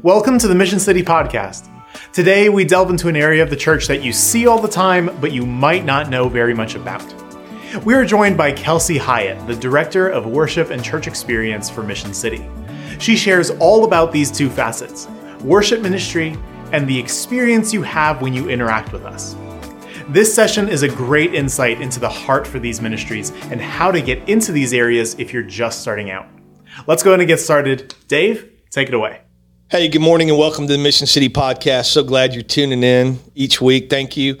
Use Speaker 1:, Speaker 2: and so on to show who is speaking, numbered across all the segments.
Speaker 1: Welcome to the Mission City Podcast. Today, we delve into an area of the church that you see all the time, but you might not know very much about. We are joined by Kelsey Hiett, the Director of Worship and Church Experience for Mission City. She shares all about these two facets worship ministry and the experience you have when you interact with us. This session is a great insight into the heart for these ministries and how to get into these areas if you're just starting out. Let's go ahead and get started. Dave, take it away.
Speaker 2: Hey, good morning and welcome to the Mission City Podcast. So glad you're tuning in each week. Thank you,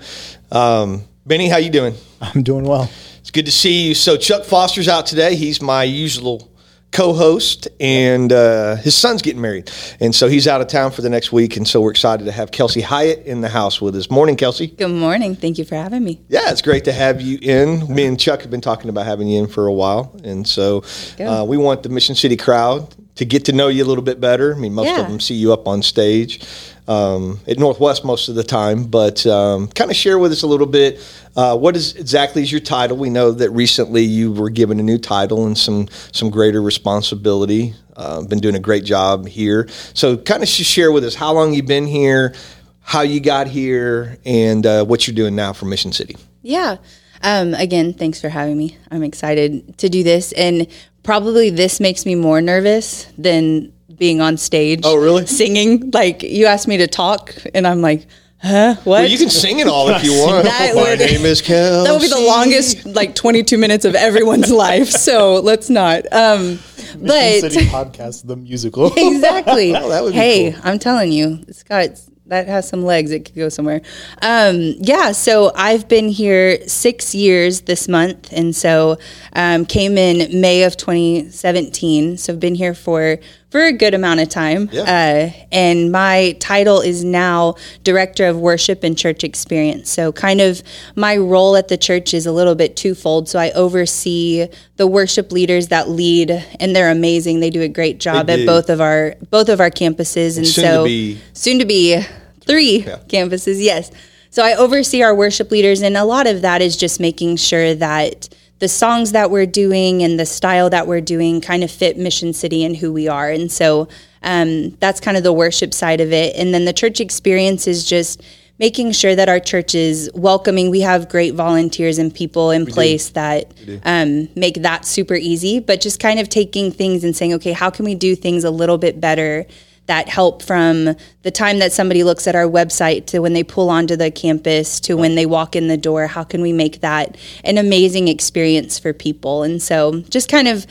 Speaker 2: um, Benny. How you doing?
Speaker 3: I'm doing well.
Speaker 2: It's good to see you. So Chuck Foster's out today. He's my usual co-host, and uh, his son's getting married, and so he's out of town for the next week. And so we're excited to have Kelsey Hiett in the house with us. Morning, Kelsey.
Speaker 4: Good morning. Thank you for having me.
Speaker 2: Yeah, it's great to have you in. Me and Chuck have been talking about having you in for a while, and so uh, we want the Mission City crowd to get to know you a little bit better. I mean, most
Speaker 4: Yeah.
Speaker 2: of them see you up on stage um, at Northwest most of the time, but um, kind of share with us a little bit. Uh, what is exactly is your title? We know that recently you were given a new title and some some greater responsibility. Uh, been doing a great job here. So, kind of share with us how long you've been here, how you got here, and uh, what you're doing now for Mission City.
Speaker 4: Yeah. Um, again, thanks for having me. I'm excited to do this. And probably this makes me more nervous than being on stage.
Speaker 2: Oh, really?
Speaker 4: Singing. Like, you asked me to talk, and I'm like, huh? What?
Speaker 2: Well, you can sing it all if you want.
Speaker 4: That
Speaker 2: My
Speaker 4: would-
Speaker 2: name is Kelsey.
Speaker 4: that would be the longest, like, 22 minutes of everyone's life. So let's not. Um, but
Speaker 3: City Podcast, the musical.
Speaker 4: exactly.
Speaker 2: Oh, that would be
Speaker 4: hey,
Speaker 2: cool.
Speaker 4: I'm telling you, it's got that has some legs. It could go somewhere. Um, yeah. So I've been here six years this month, and so um, came in May of 2017. So I've been here for for a good amount of time.
Speaker 2: Yeah.
Speaker 4: Uh, and my title is now Director of Worship and Church Experience. So, kind of my role at the church is a little bit twofold. So, I oversee the worship leaders that lead, and they're amazing. They do a great job at both of our both of our campuses, and
Speaker 2: soon to
Speaker 4: so
Speaker 2: be-
Speaker 4: soon to be three campuses. Yes. So I oversee our worship leaders, and a lot of that is just making sure that the songs that we're doing and the style that we're doing kind of fit Mission City and who we are. And so um, that's kind of the worship side of it. And then the church experience is just making sure that our church is welcoming. We have great volunteers and people in place that um, make that super easy, but just kind of taking things and saying, okay, how can we do things a little bit better? That help from the time that somebody looks at our website to when they pull onto the campus to when they walk in the door how can we make that an amazing experience for people? And so just kind of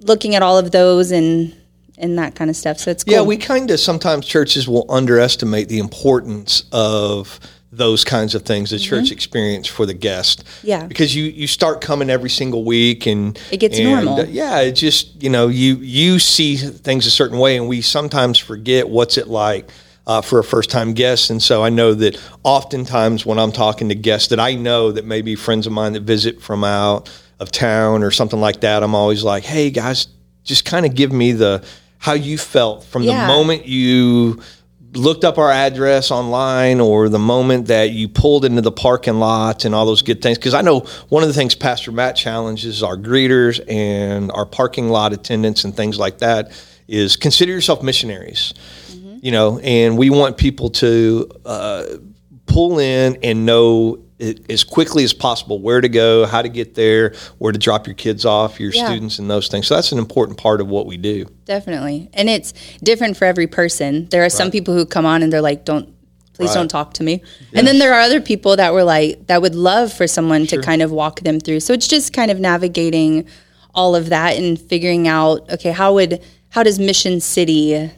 Speaker 4: looking at all of those and and that kind of stuff. So it's cool.
Speaker 2: Yeah, we kind of sometimes churches will underestimate the importance of those kinds of things, the church experience for the guest.
Speaker 4: Mm-hmm. Yeah.
Speaker 2: because you you start coming every single week, and
Speaker 4: It gets
Speaker 2: and,
Speaker 4: normal.
Speaker 2: uh, yeah, it just you know you you see things a certain way, and we sometimes forget what's it like. Uh, for a first time guest. And so I know that oftentimes when I'm talking to guests that I know that maybe friends of mine that visit from out of town or something like that, I'm always like, hey guys, just kind of give me the how you felt from the moment you looked up our address online or the moment that you pulled into the parking lot and all those good things because i know one of the things pastor matt challenges our greeters and our parking lot attendants and things like that is consider yourself missionaries. You know and we want people to uh, pull in and know it, as quickly as possible where to go how to get there where to drop your kids off your
Speaker 4: Yeah.
Speaker 2: students and those things. So that's an important part of what we do.
Speaker 4: Definitely. And it's different for every person. There are some people who come on and they're like don't please
Speaker 2: Right.
Speaker 4: don't talk to me. And then there are other people that were like that would love for someone to kind of walk them through. So it's just kind of navigating all of that and figuring out okay how would how does mission city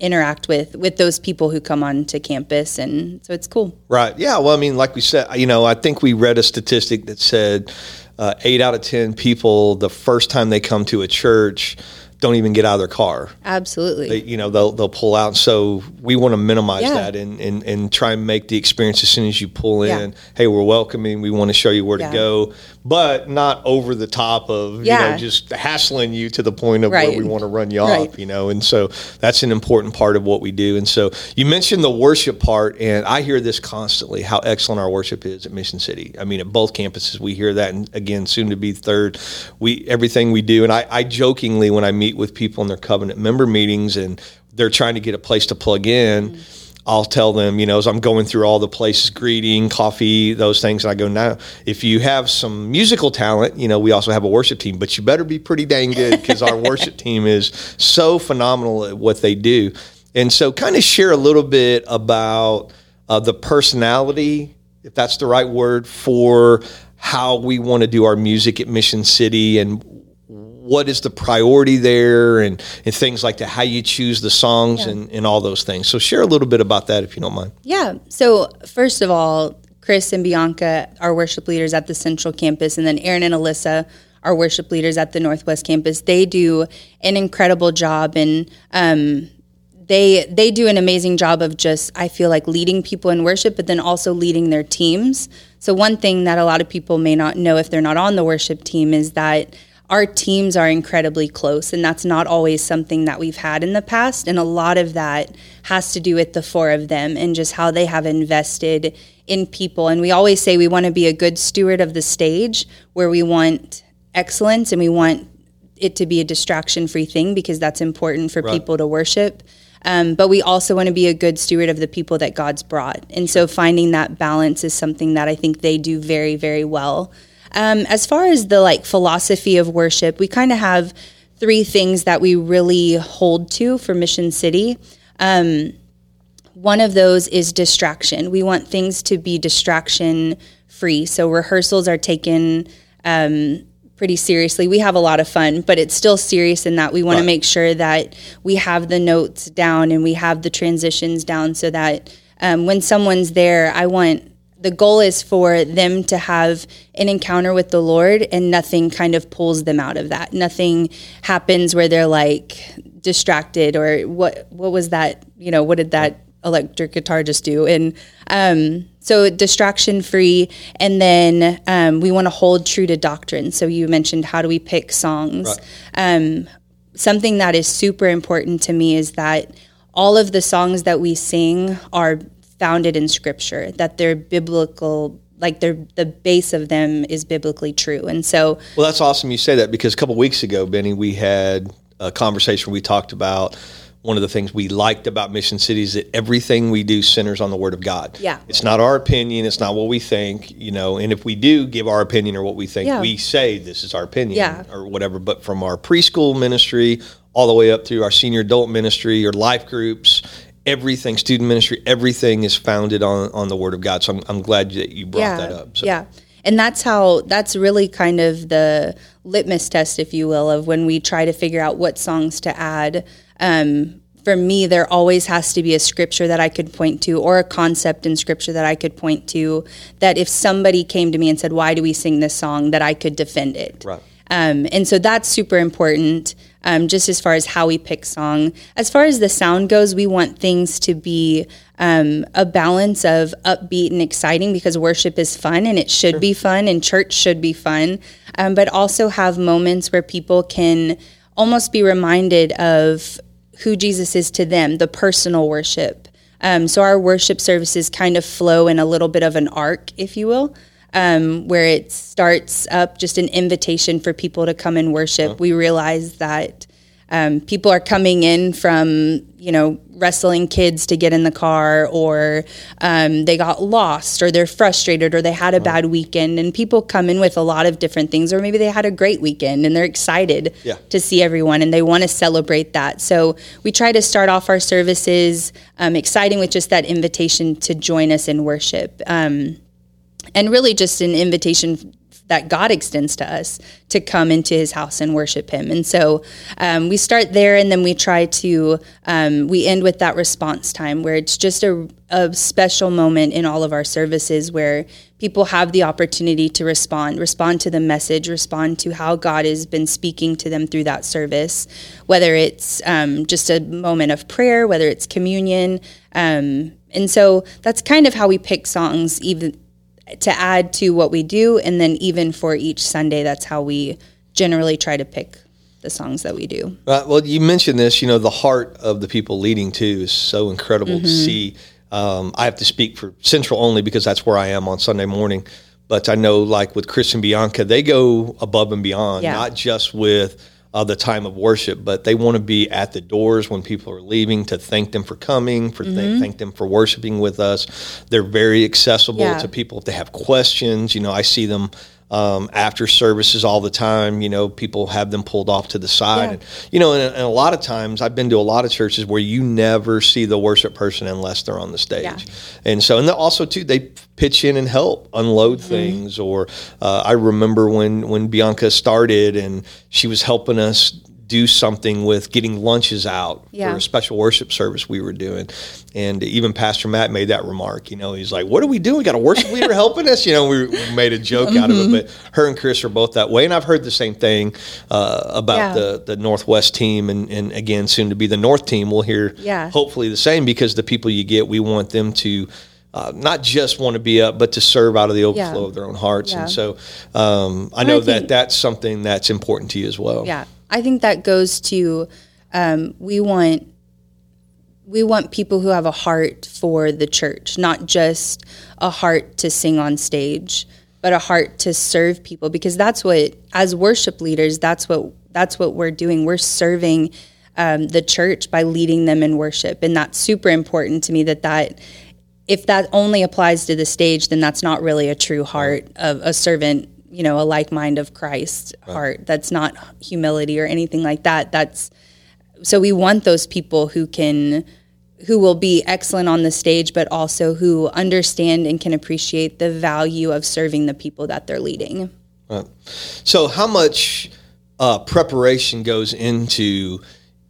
Speaker 4: interact with with those people who come on to campus and so it's cool
Speaker 2: Right. Yeah. Well, I mean, like we said, you know, I think we read a statistic that said uh, eight out of 10 people, the first time they come to a church, don't even get out of their car.
Speaker 4: absolutely
Speaker 2: They, you know, they'll, they'll pull out. So we want to minimize
Speaker 4: Yeah.
Speaker 2: that and, and, and try and make the experience as soon as you pull in.
Speaker 4: Yeah.
Speaker 2: Hey, we're welcoming. We want to show you where
Speaker 4: Yeah.
Speaker 2: to go, but not over the top of, you
Speaker 4: Yeah.
Speaker 2: know, just hassling you to the point of where we want to run you
Speaker 4: Right.
Speaker 2: off, you know. And so that's an important part of what we do. And so you mentioned the worship part, and I hear this constantly how excellent our worship is at Mission City. I mean, at both campuses, we hear that. And again, soon to be third, we everything we do. And I, I jokingly, when I meet with people in their covenant member meetings and they're trying to get a place to plug in. Mm. I'll tell them, you know, as I'm going through all the places, greeting, coffee, those things, and I go, now, if you have some musical talent, you know, we also have a worship team, but you better be pretty dang good because our worship team is so phenomenal at what they do. And so, kind of share a little bit about uh, the personality, if that's the right word, for how we want to do our music at Mission City and what is the priority there and, and things like that, how you choose the songs
Speaker 4: Yeah.
Speaker 2: and, and all those things. So share a little bit about that if you don't mind.
Speaker 4: Yeah. So first of all, Chris and Bianca are worship leaders at the Central Campus, and then Aaron and Alyssa are worship leaders at the Northwest Campus. They do an incredible job, and um, they they do an amazing job of just I feel like leading people in worship, but then also leading their teams. So one thing that a lot of people may not know if they're not on the worship team is that our teams are incredibly close and that's not always something that we've had in the past and a lot of that has to do with the four of them and just how they have invested in people and we always say we want to be a good steward of the stage where we want excellence and we want it to be a distraction free thing because that's important for people to worship um, but we also want to be a good steward of the people that God's brought. And so finding that balance is something that I think they do very, very well. Um, as far as the like philosophy of worship, we kind of have three things that we really hold to for Mission City. Um, one of those is distraction. We want things to be distraction free. So rehearsals are taken um, pretty seriously. We have a lot of fun, but it's still serious in that we want to make sure that we have the notes down and we have the transitions down so that um, when someone's there, I want the goal is for them to have an encounter with the Lord and nothing kind of pulls them out of that. Nothing happens where they're like distracted or what what was that, you know, what did that electric guitar just do? And um so distraction free and then um, we want to hold true to doctrine. So you mentioned how do we pick songs? Um, something that is super important to me is that all of the songs that we sing are founded in scripture that they're biblical like they're the base of them is biblically true and so
Speaker 2: Well, that's awesome you say that because a couple weeks ago, Benny, we had a conversation. We talked about one of the things we liked about Mission City is that everything we do centers on the Word of God.
Speaker 4: Yeah.
Speaker 2: It's not our opinion. It's not what we think, you know. And if we do give our opinion or what we think,
Speaker 4: Yeah.
Speaker 2: we say this is our opinion
Speaker 4: Yeah.
Speaker 2: or whatever. But from our preschool ministry all the way up through our senior adult ministry or life groups, everything, student ministry, everything is founded on, on the Word of God. So I'm, I'm glad that you brought
Speaker 4: yeah
Speaker 2: that up. So.
Speaker 4: yeah and that's how that's really kind of the litmus test if you will of when we try to figure out what songs to add um, for me there always has to be a scripture that i could point to or a concept in scripture that i could point to that if somebody came to me and said why do we sing this song that i could defend it
Speaker 2: Right.
Speaker 4: um, and so that's super important, um, just as far as how we pick song. As far as the sound goes, we want things to be um, a balance of upbeat and exciting because worship is fun and it should be fun and church should be fun, um, but also have moments where people can almost be reminded of who Jesus is to them, the personal worship. Um, so our worship services kind of flow in a little bit of an arc, if you will um, where it starts up just an invitation for people to come and worship. We realize that um, people are coming in from, you know, wrestling kids to get in the car, or um, they got lost, or they're frustrated, or they had a bad weekend. And people come in with a lot of different things, or maybe they had a great weekend and they're excited
Speaker 2: Yeah.
Speaker 4: to see everyone and they want to celebrate that. So we try to start off our services um, exciting with just that invitation to join us in worship. Um, and really just an invitation that God extends to us to come into His house and worship Him. And so um, we start there, and then we try to um, we end with that response time where it's just a, a special moment in all of our services where people have the opportunity to respond, respond to the message, respond to how God has been speaking to them through that service, whether it's um, just a moment of prayer, whether it's communion. Um, and so that's kind of how we pick songs, even to add to what we do and then even for each sunday that's how we generally try to pick the songs that we do
Speaker 2: Right. Well, you mentioned this. You know, the heart of the people leading too is so incredible to see. Um, I have to speak for Central only because that's where I am on Sunday morning. But I know, like with Chris and Bianca, they go above and beyond,
Speaker 4: Yeah.
Speaker 2: not just with uh, the time of worship, but they want to be at the doors when people are leaving to thank them for coming, for
Speaker 4: Mm-hmm.
Speaker 2: thank them for worshiping with us. They're very accessible
Speaker 4: Yeah.
Speaker 2: to people if they have questions. You know, I see them um, after services all the time. You know, people have them pulled off to the side.
Speaker 4: Yeah.
Speaker 2: And, you know, and, and a lot of times I've been to a lot of churches where you never see the worship person unless they're on the stage.
Speaker 4: Yeah.
Speaker 2: And so, and also too, they pitch in and help unload
Speaker 4: Mm-hmm.
Speaker 2: things. Or uh, I remember when when Bianca started and she was helping us do something with getting lunches out
Speaker 4: Yeah.
Speaker 2: for a special worship service we were doing. And even Pastor Matt made that remark. You know, he's like, "What are we doing? We got a worship leader helping us." You know, we, we made a joke out of
Speaker 4: Mm-hmm.
Speaker 2: it. But her and Chris are both that way, and I've heard the same thing uh, about
Speaker 4: Yeah.
Speaker 2: the the Northwest team, and, and again, soon to be the North team. We'll hear
Speaker 4: Yeah.
Speaker 2: hopefully the same because the people you get, we want them to. Uh, not just want to be up, but to serve out of the overflow
Speaker 4: Yeah.
Speaker 2: of their own hearts,
Speaker 4: Yeah.
Speaker 2: and so um, I know
Speaker 4: I
Speaker 2: that that's something that's important to you as well.
Speaker 4: Yeah, I think that goes to um, we want we want people who have a heart for the church, not just a heart to sing on stage, but a heart to serve people because that's what as worship leaders, that's what that's what we're doing. We're serving um, the church by leading them in worship, and that's super important to me. That that if that only applies to the stage, then that's not really a true heart of a servant, you know, a like mind of Christ heart. That's not humility or anything like that. That's so we want those people who can who will be excellent on the stage but also who understand and can appreciate the value of serving the people that they're leading. Right.
Speaker 2: So, how much uh, preparation goes into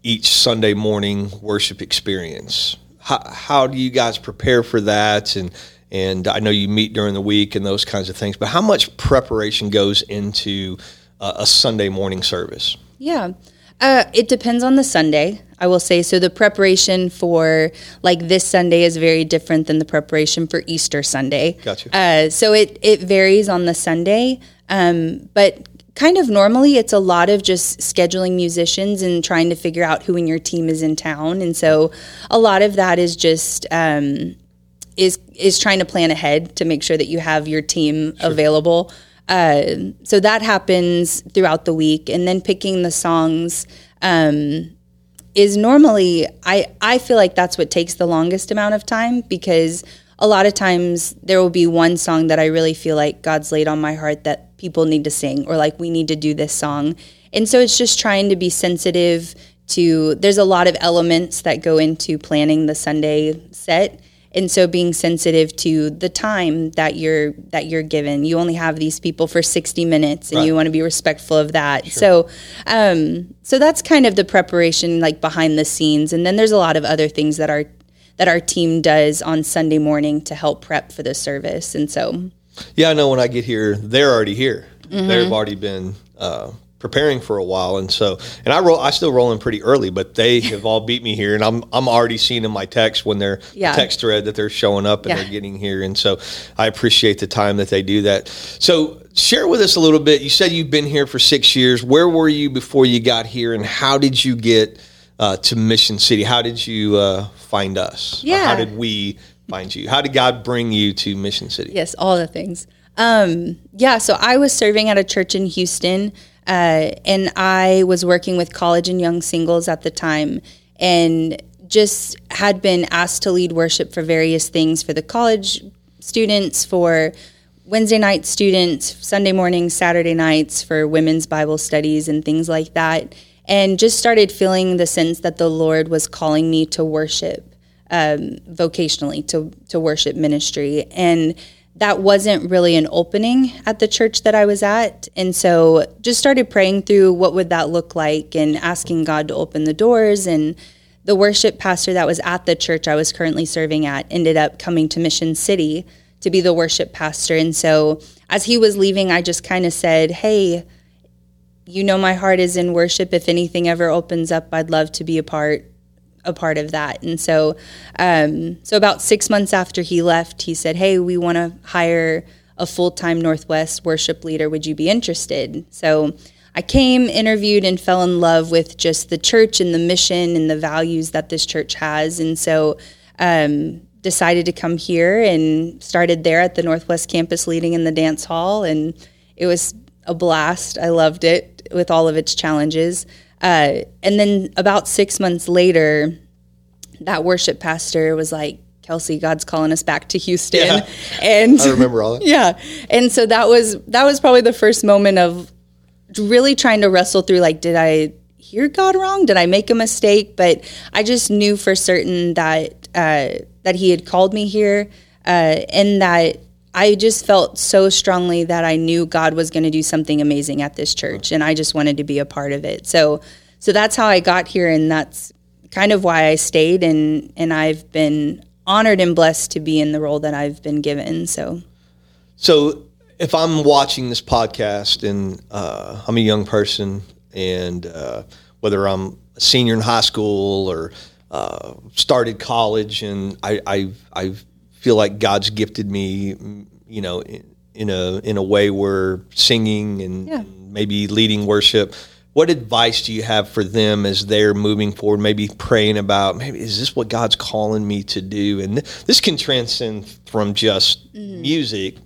Speaker 2: each Sunday morning worship experience? How, how do you guys prepare for that? And and I know you meet during the week and those kinds of things, but how much preparation goes into uh, a Sunday morning service?
Speaker 4: Yeah. Uh, it depends on the Sunday, I will say. So the preparation for like this Sunday is very different than the preparation for Easter Sunday.
Speaker 2: Gotcha.
Speaker 4: Uh, so it it varies on the Sunday, um, but kind of normally it's a lot of just scheduling musicians and trying to figure out who in your team is in town, and so a lot of that is just. Um, is is trying to plan ahead to make sure that you have your team available. Uh, so that happens throughout the week, and then picking the songs um, is normally I I feel like that's what takes the longest amount of time because a lot of times there will be one song that I really feel like God's laid on my heart that people need to sing or like we need to do this song. And so it's just trying to be sensitive to there's a lot of elements that go into planning the Sunday set and so being sensitive to the time that you're that you're given you only have these people for 60 minutes and
Speaker 2: Right.
Speaker 4: you want to be respectful of that so um so that's kind of the preparation like behind the scenes and then there's a lot of other things that our that our team does on Sunday morning to help prep for the service and so
Speaker 2: Yeah, I know when I get here, they're already here.
Speaker 4: Mm-hmm.
Speaker 2: They've already been uh, preparing for a while, and so and I roll. I still roll in pretty early, but they have all beat me here, and I'm I'm already seeing in my text when they're
Speaker 4: Yeah.
Speaker 2: text thread that they're showing up and
Speaker 4: Yeah.
Speaker 2: they're getting here, and so I appreciate the time that they do that. So share with us a little bit. You said you've been here for six years. Where were you before you got here, and how did you get uh, to Mission City? How did you uh, find us?
Speaker 4: Yeah.
Speaker 2: how did we find you? How did God bring you to Mission City?
Speaker 4: Yes, all the things. Um, yeah, so I was serving at a church in Houston, uh, and I was working with college and young singles at the time, and just had been asked to lead worship for various things for the college students, for Wednesday night students, Sunday mornings, Saturday nights, for women's Bible studies, and things like that. And just started feeling the sense that the Lord was calling me to worship um, vocationally to to worship ministry, and that wasn't really an opening at the church that I was at, and so just started praying through what would that look like, and asking God to open the doors. And the worship pastor that was at the church I was currently serving at ended up coming to Mission City to be the worship pastor, and so as he was leaving, I just kind of said, "Hey." You know my heart is in worship. If anything ever opens up, I'd love to be a part a part of that. And so, um, so about six months after he left, he said, "Hey, we want to hire a full time Northwest worship leader. Would you be interested?" So. I came, interviewed, and fell in love with just the church and the mission and the values that this church has. And so, um, decided to come here and started there at the Northwest campus, leading in the dance hall. And it was a blast. I loved it with all of its challenges. Uh, and then about six months later, that worship pastor was like, Kelsey, God's calling us back to Houston.
Speaker 2: Yeah.
Speaker 4: And
Speaker 2: I remember all that.
Speaker 4: yeah. And so that was that was probably the first moment of really trying to wrestle through like, did I hear God wrong? Did I make a mistake? But I just knew for certain that uh, that He had called me here, uh, and that I just felt so strongly that I knew God was going to do something amazing at this church, and I just wanted to be a part of it. So, so that's how I got here, and that's kind of why I stayed, and and I've been honored and blessed to be in the role that I've been given. So,
Speaker 2: So if I'm watching this podcast and uh, I'm a young person, and uh, whether I'm a senior in high school or uh, started college, and I, I I feel like God's gifted me, you know, in, in a in a way where singing and,
Speaker 4: Yeah.
Speaker 2: and maybe leading worship. What advice do you have for them as they're moving forward? Maybe praying about, maybe is this what God's calling me to do? And th- this can transcend from just music,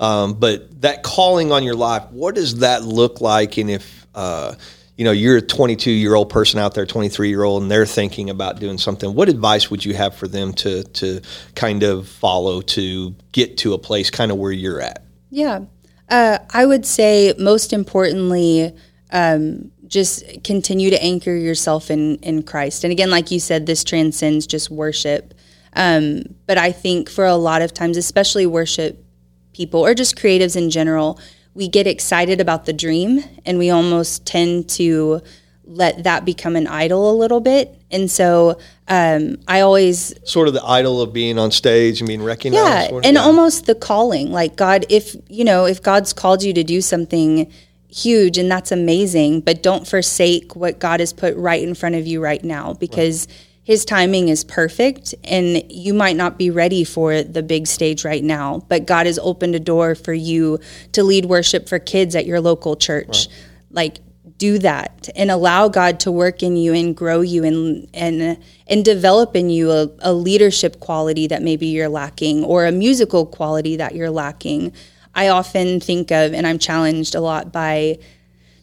Speaker 2: um, but that calling on your life, what does that look like? And if uh, you know you're a 22 year old person out there, 23 year old, and they're thinking about doing something, what advice would you have for them to to kind of follow to get to a place kind of where you're at?
Speaker 4: Yeah. Uh, I would say most importantly, um, just continue to anchor yourself in, in Christ. And again, like you said, this transcends just worship. Um, but I think for a lot of times, especially worship people or just creatives in general, we get excited about the dream and we almost tend to let that become an idol a little bit. And so um, I always
Speaker 2: Sort of the idol of being on stage and being recognized.
Speaker 4: yeah,
Speaker 2: sort of?
Speaker 4: and almost the calling. Like God, if you know, if God's called you to do something huge and that's amazing, but don't forsake what God has put right in front of you right now because his timing is perfect and you might not be ready for the big stage right now, but God has opened a door for you to lead worship for kids at your local church. Like do that and allow God to work in you and grow you and and and develop in you a, a leadership quality that maybe you're lacking or a musical quality that you're lacking. I often think of and I'm challenged a lot by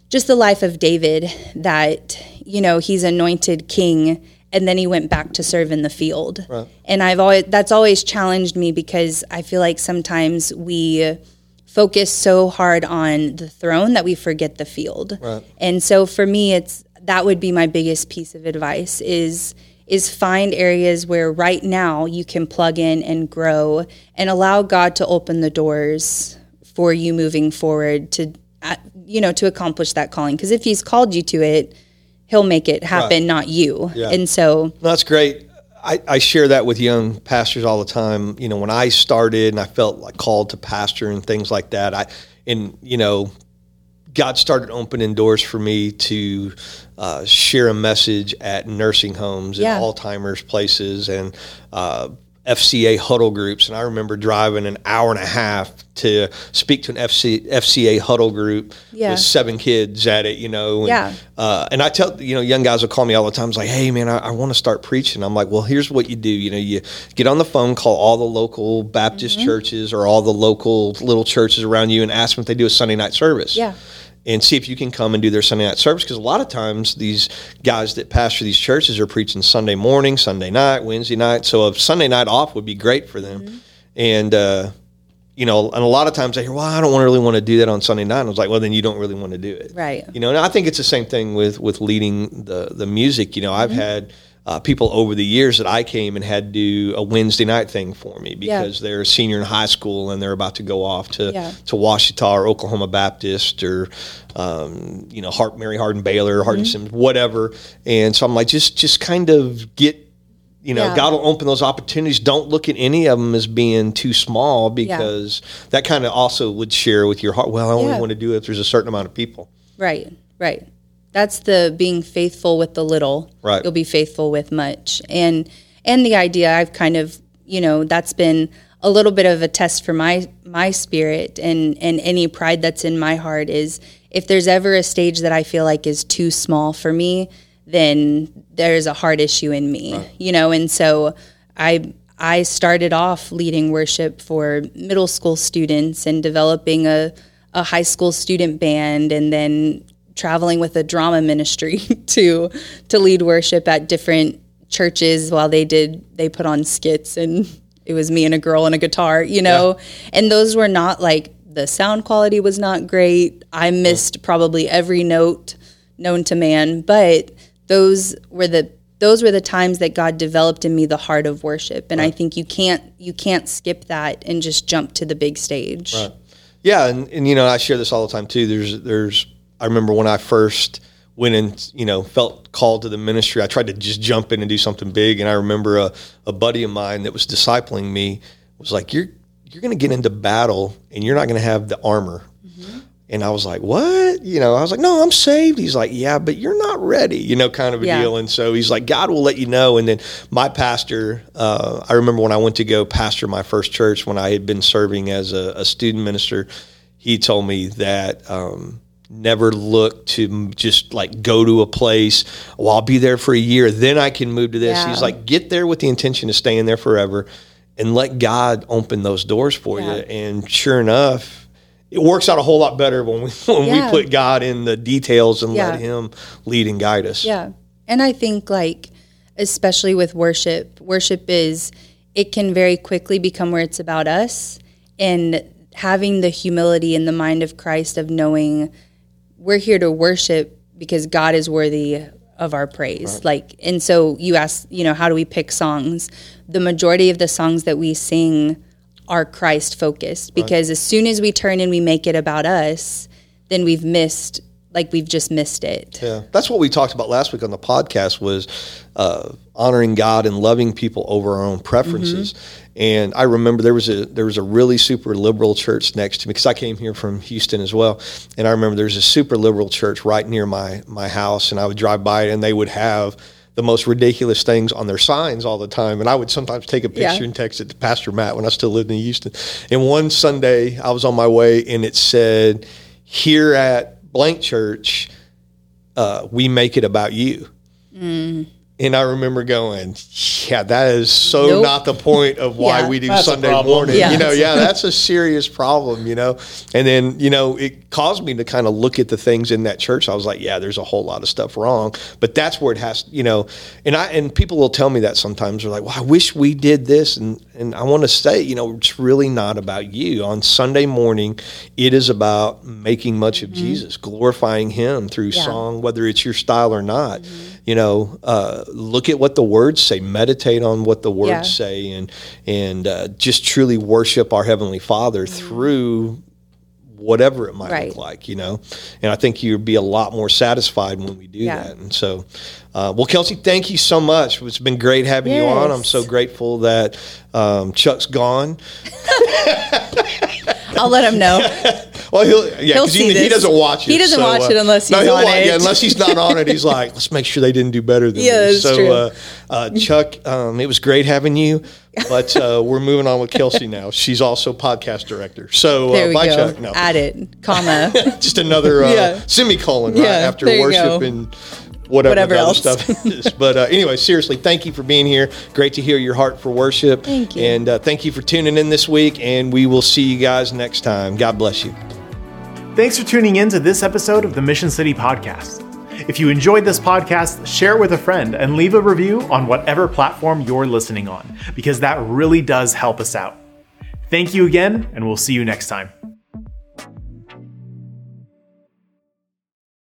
Speaker 4: just the life of David that you know he's anointed king and then he went back to serve in the field. And I've always that's always challenged me because I feel like sometimes we focus so hard on the throne that we forget the field. And so for me it's that would be my biggest piece of advice is is find areas where right now you can plug in and grow and allow God to open the doors for you moving forward to you know to accomplish that calling because if he's called you to it he'll make it happen not you and so
Speaker 2: That's great. I, I share that with young pastors all the time. You know, when I started and I felt like called to pastor and things like that, I and you know, God started opening doors for me to uh, share a message at nursing homes
Speaker 4: Yeah.
Speaker 2: and Alzheimer's places and uh, FCA huddle groups. And I remember driving an hour and a half to speak to an FC, FCA huddle group
Speaker 4: Yeah.
Speaker 2: with seven kids at it. You know, and,
Speaker 4: Yeah.
Speaker 2: uh, and I tell you know young guys will call me all the time. It's like, hey man, I, I want to start preaching. I'm like, well, here's what you do. You know, you get on the phone, call all the local Baptist
Speaker 4: Mm-hmm.
Speaker 2: churches or all the local little churches around you, and ask them if they do a Sunday night service.
Speaker 4: Yeah.
Speaker 2: And see if you can come and do their Sunday night service because a lot of times these guys that pastor these churches are preaching Sunday morning, Sunday night, Wednesday night. So a Sunday night off would be great for them.
Speaker 4: Mm-hmm.
Speaker 2: And uh, you know, and a lot of times I hear, well, I don't really want to do that on Sunday night. And I was like, well, then you don't really want to do it.
Speaker 4: Right.
Speaker 2: You know, and I think it's the same thing with, with leading the, the music. You know, I've had uh, people over the years that I came and had to do a Wednesday night thing for me
Speaker 4: Yeah.
Speaker 2: because they're a senior in high school and they're about to go off to,
Speaker 4: Yeah.
Speaker 2: to Ouachita or Oklahoma Baptist or, um, you know, Hart, Mary Hardin Baylor, Hardin
Speaker 4: Mm-hmm.
Speaker 2: Simmons, whatever. And so I'm like, just, just kind of get, you know,
Speaker 4: Yeah.
Speaker 2: God will open those opportunities. Don't look at any of them as being too small because that kind of also would share with your heart. Well, I only
Speaker 4: Yeah.
Speaker 2: want to do it if there's a certain amount of people.
Speaker 4: Right, right. That's the being faithful with the little.
Speaker 2: Right.
Speaker 4: You'll be faithful with much. And and the idea I've kind of, you know, that's been a little bit of a test for my my spirit and and any pride that's in my heart is if there's ever a stage that I feel like is too small for me, then there's a heart issue in me. You know, and so I I started off leading worship for middle school students and developing a a high school student band and then traveling with a drama ministry to to lead worship at different churches while they did they put on skits and it was me and a girl and a guitar, you know. Yeah. And those were not like the sound quality was not great. I missed probably every note known to man, but those were the those were the times that God developed in me the heart of worship. And right. I think you can't you can't skip that and just jump to the big stage.
Speaker 2: Right. Yeah, and, and you know, I share this all the time too. There's there's I remember when I first went and you know felt called to the ministry. I tried to just jump in and do something big. And I remember a, a buddy of mine that was discipling me was like, "You're you're going to get into battle and you're not going to have the armor." Mm-hmm. And I was like, "What?" You know, I was like, "No, I'm saved." He's like, "Yeah, but you're not ready." You know, kind of a yeah. deal. And so he's like, "God will let you know." And then my pastor, uh, I remember when I went to go pastor my first church when I had been serving as a, a student minister. He told me that. Um, never look to just like go to a place. Well, I'll be there for a year, then I can move to this. Yeah. He's like, get there with the intention of staying there forever, and let God open those doors for yeah. you. And sure enough, it works out a whole lot better when we when yeah. we put God in the details and let Him lead and guide us.
Speaker 4: Yeah, and I think like especially with worship, worship is it can very quickly become where it's about us and having the humility in the mind of Christ of knowing we're here to worship because God is worthy of our praise. Right. Like, and so you ask, you know, how do we pick songs? The majority of the songs that we sing are Christ focused because right. as soon as we turn and we make it about us, then we've missed like we've just missed it.
Speaker 2: Yeah, that's what we talked about last week on the podcast was uh, honoring God and loving people over our own preferences. Mm-hmm. And I remember there was a there was a really super liberal church next to me because I came here from Houston as well. And I remember there's a super liberal church right near my my house, and I would drive by it, and they would have the most ridiculous things on their signs all the time. And I would sometimes take a picture yeah. and text it to Pastor Matt when I still lived in Houston. And one Sunday I was on my way, and it said, "Here at blank church, uh, we make it about you. Mm. And I remember going, yeah, that is so nope. not the point of why yeah. we do Sunday morning. Yeah. You know, yeah, that's a serious problem, you know. And then, you know, it caused me to kind of look at the things in that church. I was like, yeah, there's a whole lot of stuff wrong. But that's where it has, you know, and I and people will tell me that sometimes. They're like, well, I wish we did this. And and I want to say, you know, it's really not about you. On Sunday morning, it is about making much of mm-hmm. Jesus, glorifying him through yeah. song, whether it's your style or not. Mm-hmm you know, uh, look at what the words say, meditate on what the words yeah. say, and and uh, just truly worship our heavenly Father mm-hmm. through whatever it might right. look like, you know. And I think you'd be a lot more satisfied when we do yeah. that. And so, uh, well, Kelsey, thank you so much. It's been great having yes. you on. I'm so grateful that um, Chuck's gone.
Speaker 4: I'll let him know.
Speaker 2: well, he'll yeah, because he, he, doesn't watch it.
Speaker 4: He doesn't so, watch uh, it unless he's no, on watch, it.
Speaker 2: Yeah, unless he's not on it, he's like, let's make sure they didn't do better than
Speaker 4: yeah,
Speaker 2: me.
Speaker 4: so. Uh,
Speaker 2: uh, Chuck, um, it was great having you, but uh, we're moving on with Kelsey now. She's also podcast director. So uh,
Speaker 4: there we
Speaker 2: bye,
Speaker 4: go.
Speaker 2: Chuck. No.
Speaker 4: Add it, comma.
Speaker 2: Just another uh, yeah. semicolon right, after worship and whatever, whatever else stuff is. But uh, anyway, seriously, thank you for being here. Great to hear your heart for worship.
Speaker 4: Thank you.
Speaker 2: And uh, thank you for tuning in this week. And we will see you guys next time. God bless you.
Speaker 1: Thanks for tuning in to this episode of the Mission City Podcast. If you enjoyed this podcast, share it with a friend and leave a review on whatever platform you're listening on, because that really does help us out. Thank you again, and we'll see you next time.